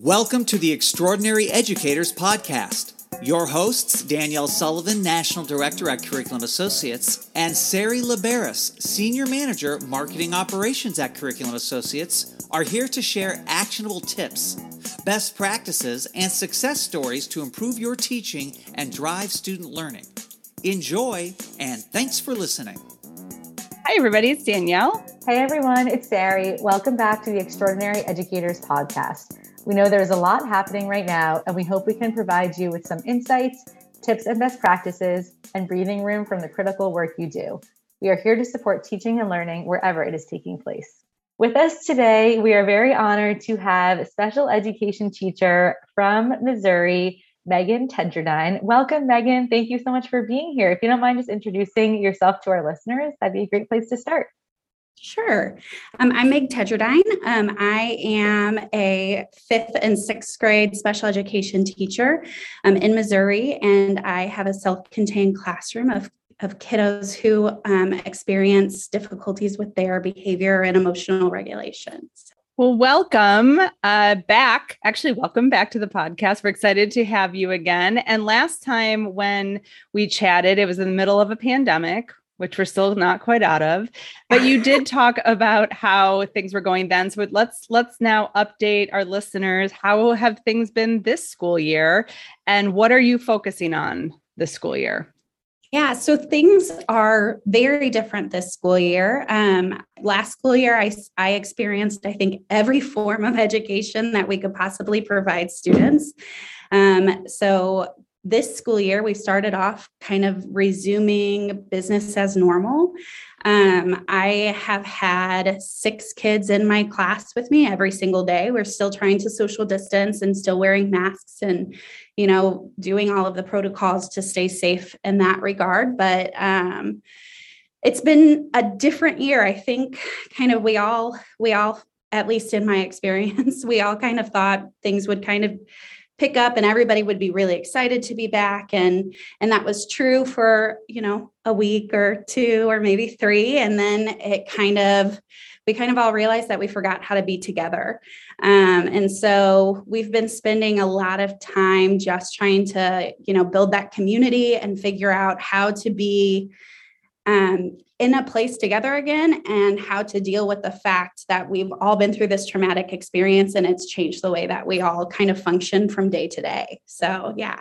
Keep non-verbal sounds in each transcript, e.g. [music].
Welcome to the Extraordinary Educators Podcast. Your hosts, Danielle Sullivan, National Director at Curriculum Associates, and Sari Liberis, Senior Manager, Marketing Operations at Curriculum Associates, are here to share actionable tips, best practices, and success stories to improve your teaching and drive student learning. Enjoy, and thanks for listening. Hi, everybody. It's Danielle. Hey, everyone. It's Sari. Welcome back to the Extraordinary Educators Podcast. We know there's a lot happening right now, and we hope we can provide you with some insights, tips, and best practices, and breathing room from the critical work you do. We are here to support teaching and learning wherever it is taking place. With us today, we are very honored to have special education teacher from Missouri, Megan Tedradine. Welcome, Megan. Thank you so much for being here. If you don't mind just introducing yourself to our listeners, that'd be a great place to start. Sure. Um, I'm Meg Tedradine. Um, I am a fifth and sixth grade special education teacher um, in Missouri, and I have a self contained classroom of, of kiddos who um, experience difficulties with their behavior and emotional regulations. Well, welcome uh, back. Actually, welcome back to the podcast. We're excited to have you again. And last time when we chatted, it was in the middle of a pandemic which we're still not quite out of. But you did [laughs] talk about how things were going then. So let's let's now update our listeners. How have things been this school year, and what are you focusing on this school year? Yeah, so things are very different this school year. Um, last school year, I, I experienced, I think, every [laughs] form of education that we could possibly provide students. Um, so this school year, we started off kind of resuming business as normal. Um, I have had six kids in my class with me every single day. We're still trying to social distance and still wearing masks and, you know, doing all of the protocols to stay safe in that regard. But um, it's been a different year. I think kind of we all, we all, at least in my [laughs] experience, we all kind of thought things would kind of pick up and everybody would be really excited to be back. And and that was true for you know a week or two or maybe three. And then it kind of we kind of all realized that we forgot how to be together. Um, and so we've been spending a lot of time just trying to you know build that community and figure out how to be um, in a place together again and how to deal with the fact that we've all been through this traumatic experience and it's changed the way that we all kind of function from day to day. So, yeah.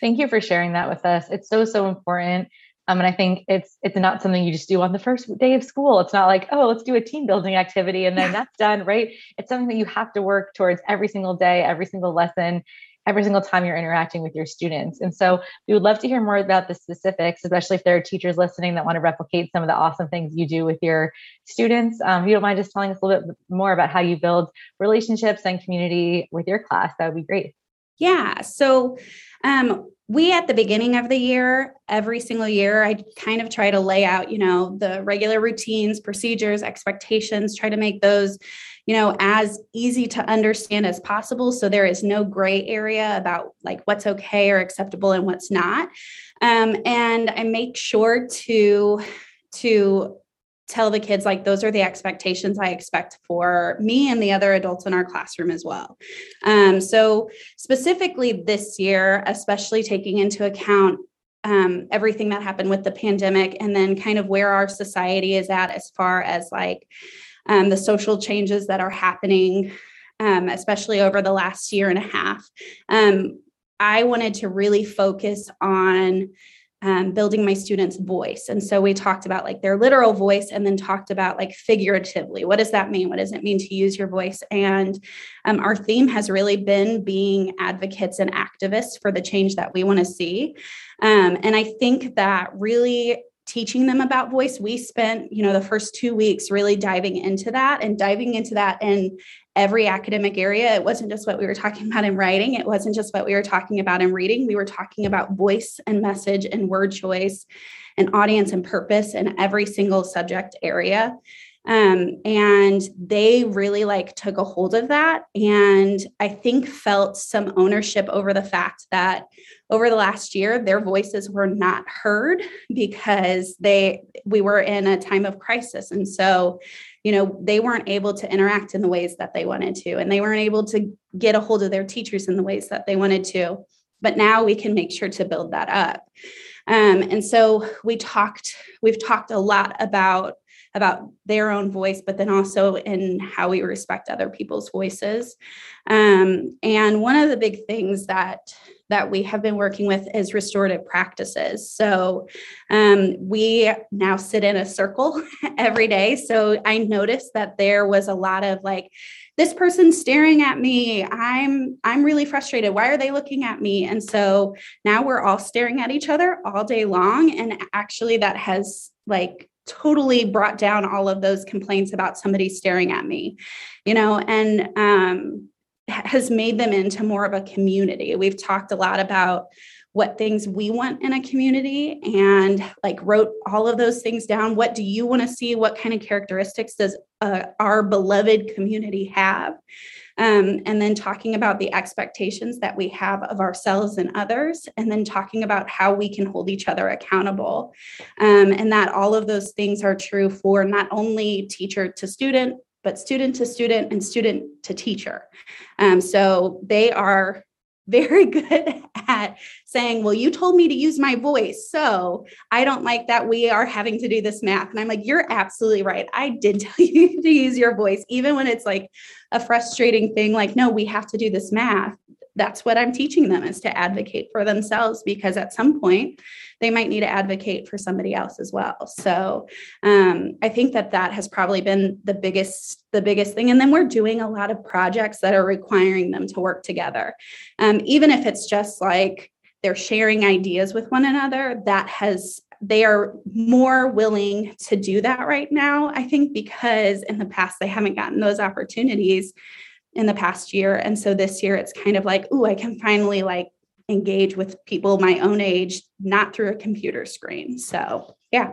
Thank you for sharing that with us. It's so, so important. Um, and I think it's it's not something you just do on the first day of school. It's not like, oh, let's do a team building activity and then that's done, right? It's something that you have to work towards every single day, every single lesson every single time you're interacting with your students. And so we would love to hear more about the specifics, especially if there are teachers listening that want to replicate some of the awesome things you do with your students. Um, if you don't mind just telling us a little bit more about how you build relationships and community with your class, that would be great. Yeah. So um, we at the beginning of the year, every single year, I kind of try to lay out, you know, the regular routines, procedures, expectations, try to make those you know as easy to understand as possible. So there is no gray area about like what's okay or acceptable and what's not. Um, and i make sure to to tell the kids like those are the expectations i expect for me and the other adults in our classroom as well. Um, so specifically this year especially taking into account um, everything that happened with the pandemic and then kind of where our society is at as far as like um, the social changes that are happening, um, especially over the last year and a half. Um, I wanted to really focus on um, building my students' voice. And so we talked about like their literal voice and then talked about like figuratively. What does that mean? What does it mean to use your voice? And um, our theme has really been being advocates and activists for the change that we want to see. Um, and I think that really teaching them about voice we spent you know the first two weeks really diving into that and diving into that in every academic area. It wasn't just what we were talking about in writing. It wasn't just what we were talking about in reading. We were talking about voice and message and word choice and audience and purpose in every single subject area Um, and they really like took a hold of that. And I think felt some ownership over the fact that over the last year, their voices were not heard because they we were in a time of crisis. And so, you know, they weren't able to interact in the ways that they wanted to, and they weren't able to get a hold of their teachers in the ways that they wanted to. But now we can make sure to build that up. Um, and so we talked, we've talked a lot about about their own voice, but then also in how we respect other people's voices. Um, and one of the big things that that we have been working with is restorative practices. So um, we now sit in a circle [laughs] every day. So I noticed that there was a lot of like, this person's staring at me i'm i'm really frustrated why are they looking at me and so now we're all staring at each other all day long and actually that has like totally brought down all of those complaints about somebody staring at me you know and um, has made them into more of a community. We've talked a lot about what things we want in a community and like wrote all of those things down. What do you want to see? What kind of characteristics does uh, our beloved community have um, and then talking about the expectations that we have of ourselves and others, and then talking about how we can hold each other accountable. Um, and that all of those things are true for not only teacher to student, but student to student and student to teacher. Um, so they are very [laughs] good at saying, Well, you told me to use my voice. So I don't like that we are having to do this math. And I'm like, You're absolutely right. I did [laughs] tell you to use your voice, even when it's like a frustrating thing, like, No, we have to do this math that's what I'm teaching them is to advocate for themselves because at some point they might need to advocate for somebody else as well. So um, I think that that has probably been the biggest the biggest thing. And then we're doing a lot of projects that are requiring them to work together, um, even if it's just like they're sharing ideas with one another. That has they are more willing to do that right now. I think because in the past they haven't gotten those opportunities in the past year. And so this year it's kind of like, oh, I can finally like engage with people my own age, not through a computer screen. So, yeah.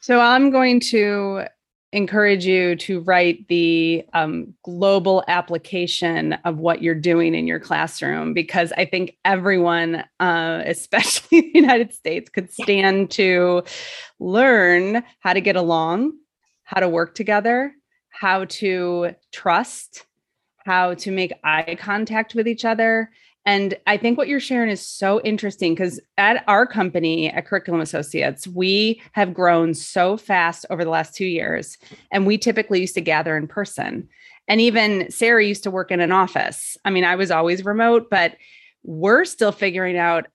So I'm going to encourage you to write the um, global application of what you're doing in your classroom because I think everyone, uh, [laughs] especially the United States, could stand to learn how to get along, how to work together, how to trust, how to make eye contact with each other. And I think what you're sharing is so interesting because at our company, at Curriculum Associates, we have grown so fast over the last two years. And we typically used to gather in person. And even Sari used to work in an office. I mean, I was always remote, but we're still figuring out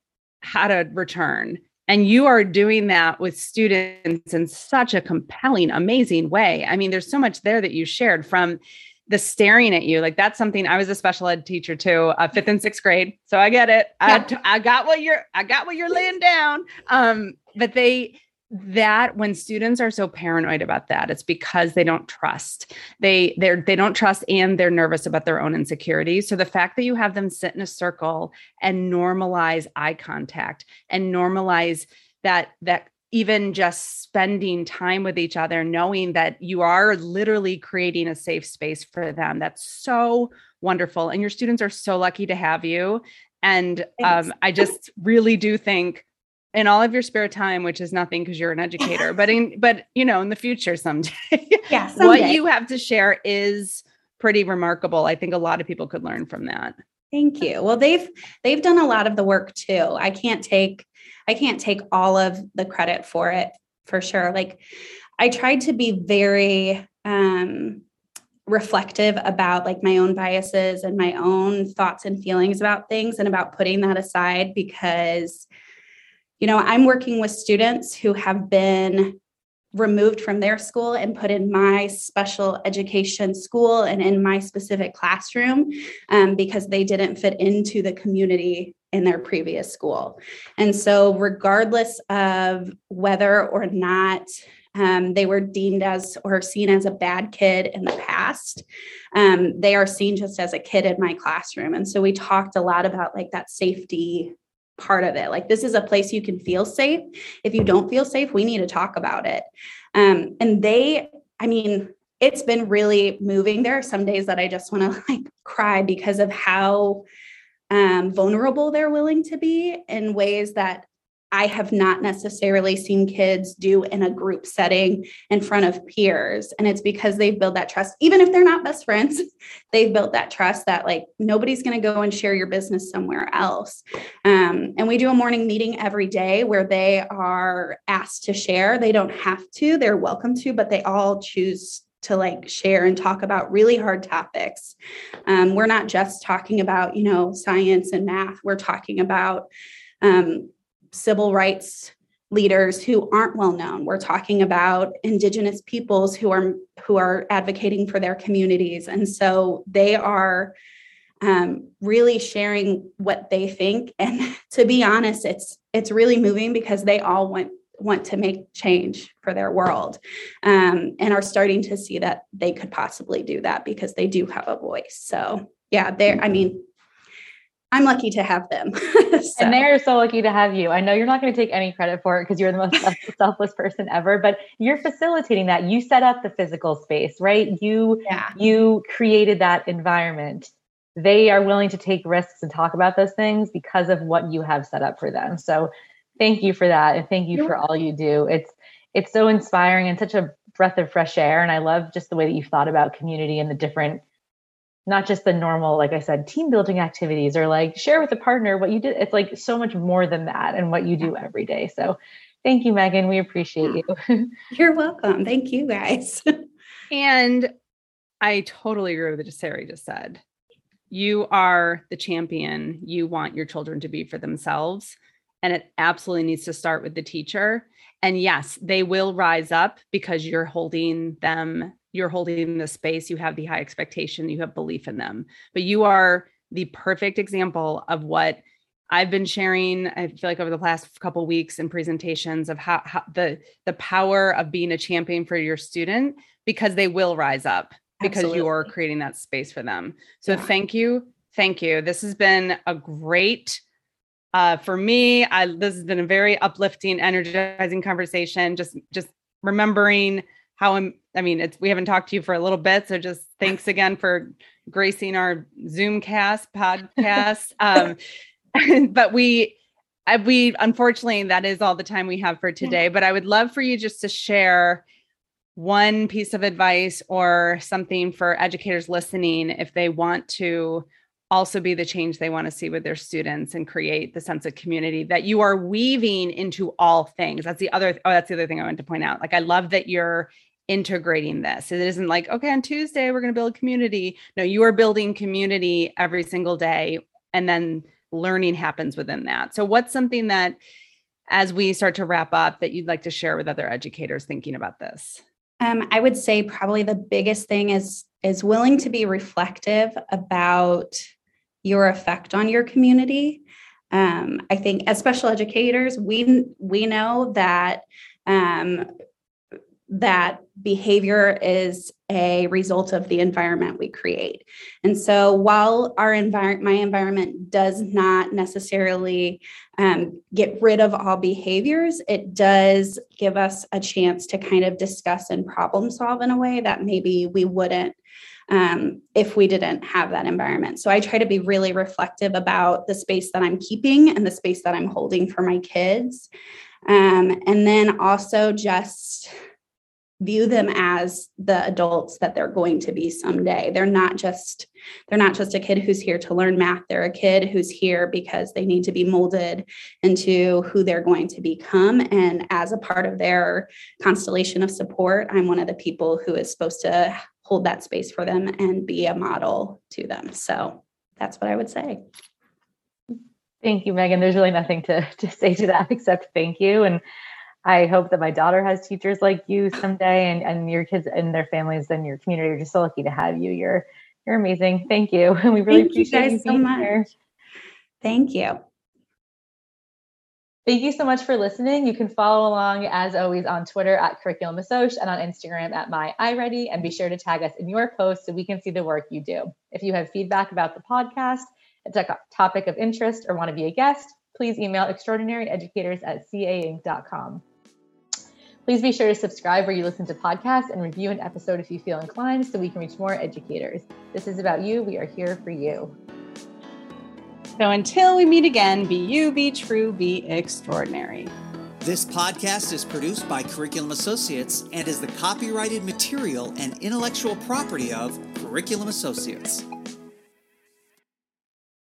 how to return and you are doing that with students in such a compelling, amazing way. I mean, there's so much there that you shared from the staring at you. Like that's something I was a special ed teacher too, uh, fifth and sixth grade. So I get it. Yeah. I, I got what you're, I got what you're laying down. Um, but they, that when students are so paranoid about that it's because they don't trust. They they're they don't trust and they're nervous about their own insecurities. So the fact that you have them sit in a circle and normalize eye contact and normalize that that even just spending time with each other knowing that you are literally creating a safe space for them that's so wonderful. And your students are so lucky to have you. And um, i just really do think in all of your spare time, which is nothing because you're an educator, but in [laughs] but you know, in the future someday, yeah, [laughs] someday. what you have to share is pretty remarkable. I think a lot of people could learn from that. Thank you. Well, they've they've done a lot of the work too. I can't take I can't take all of the credit for it for sure. Like I tried to be very um reflective about like my own biases and my own thoughts and feelings about things and about putting that aside because you know, I'm working with students who have been removed from their school and put in my special education school and in my specific classroom um, because they didn't fit into the community in their previous school. And so, regardless of whether or not um, they were deemed as or seen as a bad kid in the past. Um, they are seen just as a kid in my classroom. And so we talked a lot about like that safety part of it. Like this is a place you can feel safe. If you don't feel safe, we need to talk about it. Um, and they I mean, it's been really moving. There are some days that I just want to [laughs] like cry because of how um, vulnerable they're willing to be in ways that I have not necessarily seen kids do in a group setting in front of peers. And it's because they've built that trust, even if they're not best friends, [laughs] they've built that trust that like nobody's going to go and share your business somewhere else. Um, and we do a morning meeting every day where they are asked to share. They don't have to, they're welcome to, but they all choose to like share and talk about really hard topics. Um, we're not just talking about, you know, science and math, we're talking about, um, civil rights leaders who aren't well known. We're talking about indigenous peoples who are who are advocating for their communities. And so they are um, really sharing what they think. [laughs] And to be honest it's it's really moving because they all want want to make change for their world um, and are starting to see that they could possibly do that because they do have a voice. So yeah they're i mean I'm lucky to have them. [laughs] so. And they're so lucky to have you. I know you're not going to take any credit for it because you're the most [laughs] selfless person ever, but you're facilitating that. You set up the physical space, right? You yeah. you created that environment. They are willing to take risks and talk about those things because of what you have set up for them. So thank you for that and thank you you're for all you do. It's it's so inspiring and such a breath of fresh air and I love just the way that you've thought about community and the different not just the normal, like I said, team building activities or like share with a partner what you did. It's like so much more than that and what you do every day. So thank you, Megan. We appreciate you. [laughs] You're welcome. Thank you guys. [laughs] and I totally agree with what Sari just said. You are the champion you want your children to be for themselves. And it absolutely needs to start with the teacher. And yes, they will rise up because you're holding them you're holding the space, you have the high expectation, you have belief in them. But you are the perfect example of what I've been sharing, I feel like over the past couple weeks in presentations of how, how, the the power of being a champion for your student because they will rise up because Absolutely. you are creating that space for them. So yeah. thank you. Thank you. This has been a great uh, for me. I, this has been a very uplifting, energizing conversation. Just just remembering how I'm, I mean, it's we haven't talked to you for a little bit, so just thanks again for gracing our Zoomcast podcast. [laughs] um, [laughs] but we, we unfortunately that is all the time we have for today. But I would love for you just to share one piece of advice or something for educators listening if they want to also be the change they want to see with their students and create the sense of community that you are weaving into all things. That's the other oh that's the other thing I want to point out. Like I love that you're integrating this. It isn't like, okay, on Tuesday, we're going to build community. No, you are building community every single day. And then learning happens within that. So, what's something that, as we start to wrap up, that you'd like to share with other educators thinking about this? Um, I would say probably the biggest thing is is willing to be reflective about your effect on your community. Um, I think as special educators, we we know that um, that behavior is a result of the environment we create. And so while our environment, my environment does not necessarily um, get rid of all behaviors, it does give us a chance to kind of discuss and problem solve in a way that maybe we wouldn't um, if we didn't have that environment. So I try to be really reflective about the space that I'm keeping and the space that I'm holding for my kids. Um, and then also just view them as the adults that they're going to be someday. They're not just they're not just a kid who's here to learn math. They're a kid who's here because they need to be molded into who they're going to become. And as a part of their constellation of support i'm one of the people who is supposed to hold that space for them and be a model to them. So that's what i would say. Thank you megan. There's really nothing to, to say to that [laughs] except thank you. And I hope that my daughter has teachers like you someday and, and your kids and their families and your community are just so lucky to have you. You're you're amazing. Thank you. And [laughs] we really Thank appreciate you guys you so much. Here. Thank you. Thank you so much for listening. You can follow along as always on Twitter at Curriculum Assoc and on Instagram at my iReady. And be sure to tag us in your posts so we can see the work you do. If you have feedback about the podcast, a topic of interest, or want to be a guest, please email extraordinaryeducators at cainc.com. Please be sure to subscribe where you listen to podcasts and review an episode if you feel inclined so we can reach more educators. This is about you. We are here for you. So until we meet again, be you, be true, be extraordinary. This podcast is produced by Curriculum Associates and is the copyrighted material and intellectual property of Curriculum Associates.